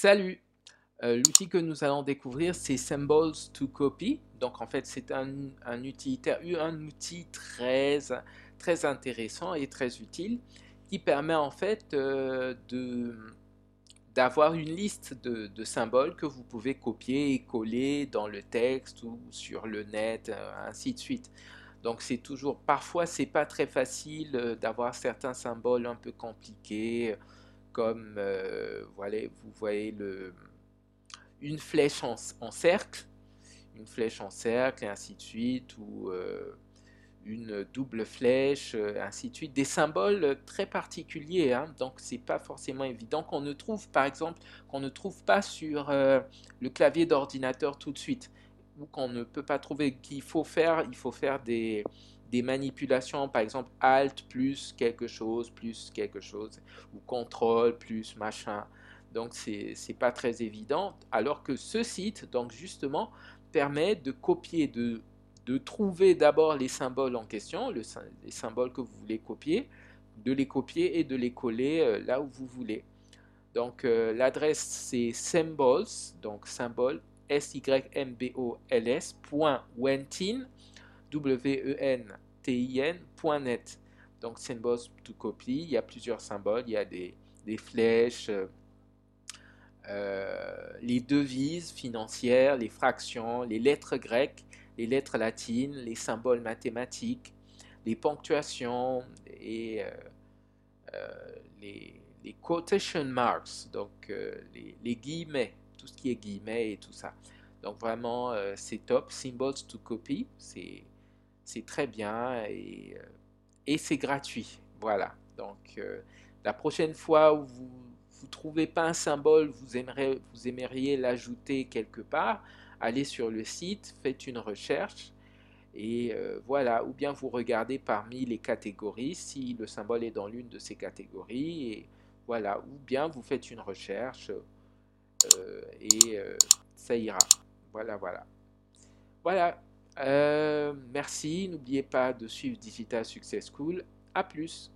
Salut Euh, L'outil que nous allons découvrir, c'est Symbols to Copy. Donc en fait, c'est un, outil très, très intéressant et très utile qui permet en fait euh, d'avoir une liste de, de symboles que vous pouvez copier et coller dans le texte ou sur le net, euh, ainsi de suite. Donc c'est toujours, parfois c'est pas très facile d'avoir certains symboles un peu compliqués, comme euh, voilà, vous voyez le, une flèche en, en cercle, une flèche en cercle et ainsi de suite, ou euh, une double flèche, euh, ainsi de suite. Des symboles très particuliers, hein, donc c'est pas forcément évident qu'on ne trouve, par exemple, qu'on ne trouve pas sur le clavier d'ordinateur tout de suite, ou qu'on ne peut pas trouver, qu'il faut faire, il faut faire des, des manipulations, par exemple Alt plus quelque chose, plus quelque chose, ou CTRL plus machin. Donc c'est pas très évident, alors que ce site, donc justement, permet de copier, de trouver d'abord les symboles en question, le les symboles que vous voulez copier, de les copier et de les coller euh, là où vous voulez. Donc euh, l'adresse c'est symbols, donc symbole S-Y-M-B-O-L-S, point Wentin, W-E-N-T-I-N, point net. Donc symbols to copy, il y a plusieurs symboles, il y a des, des flèches, euh, euh, les devises financières, les fractions, les lettres grecques, les lettres latines, les symboles mathématiques, les ponctuations et euh, les, les quotation marks, donc les, les guillemets, tout ce qui est guillemets et tout ça. Donc vraiment, c'est top. Symbols to copy, c'est c'est très bien et, euh, et c'est gratuit. Voilà. Donc euh, la prochaine fois où vous vous trouvez pas un symbole, vous aimeriez, vous aimeriez l'ajouter quelque part, allez sur le site, faites une recherche et euh, voilà. Ou bien vous regardez parmi les catégories si le symbole est dans l'une de ces catégories et voilà. Ou bien vous faites une recherche et ça ira. Voilà, voilà. Voilà. Euh, merci. N'oubliez pas de suivre Digital Success School. À plus.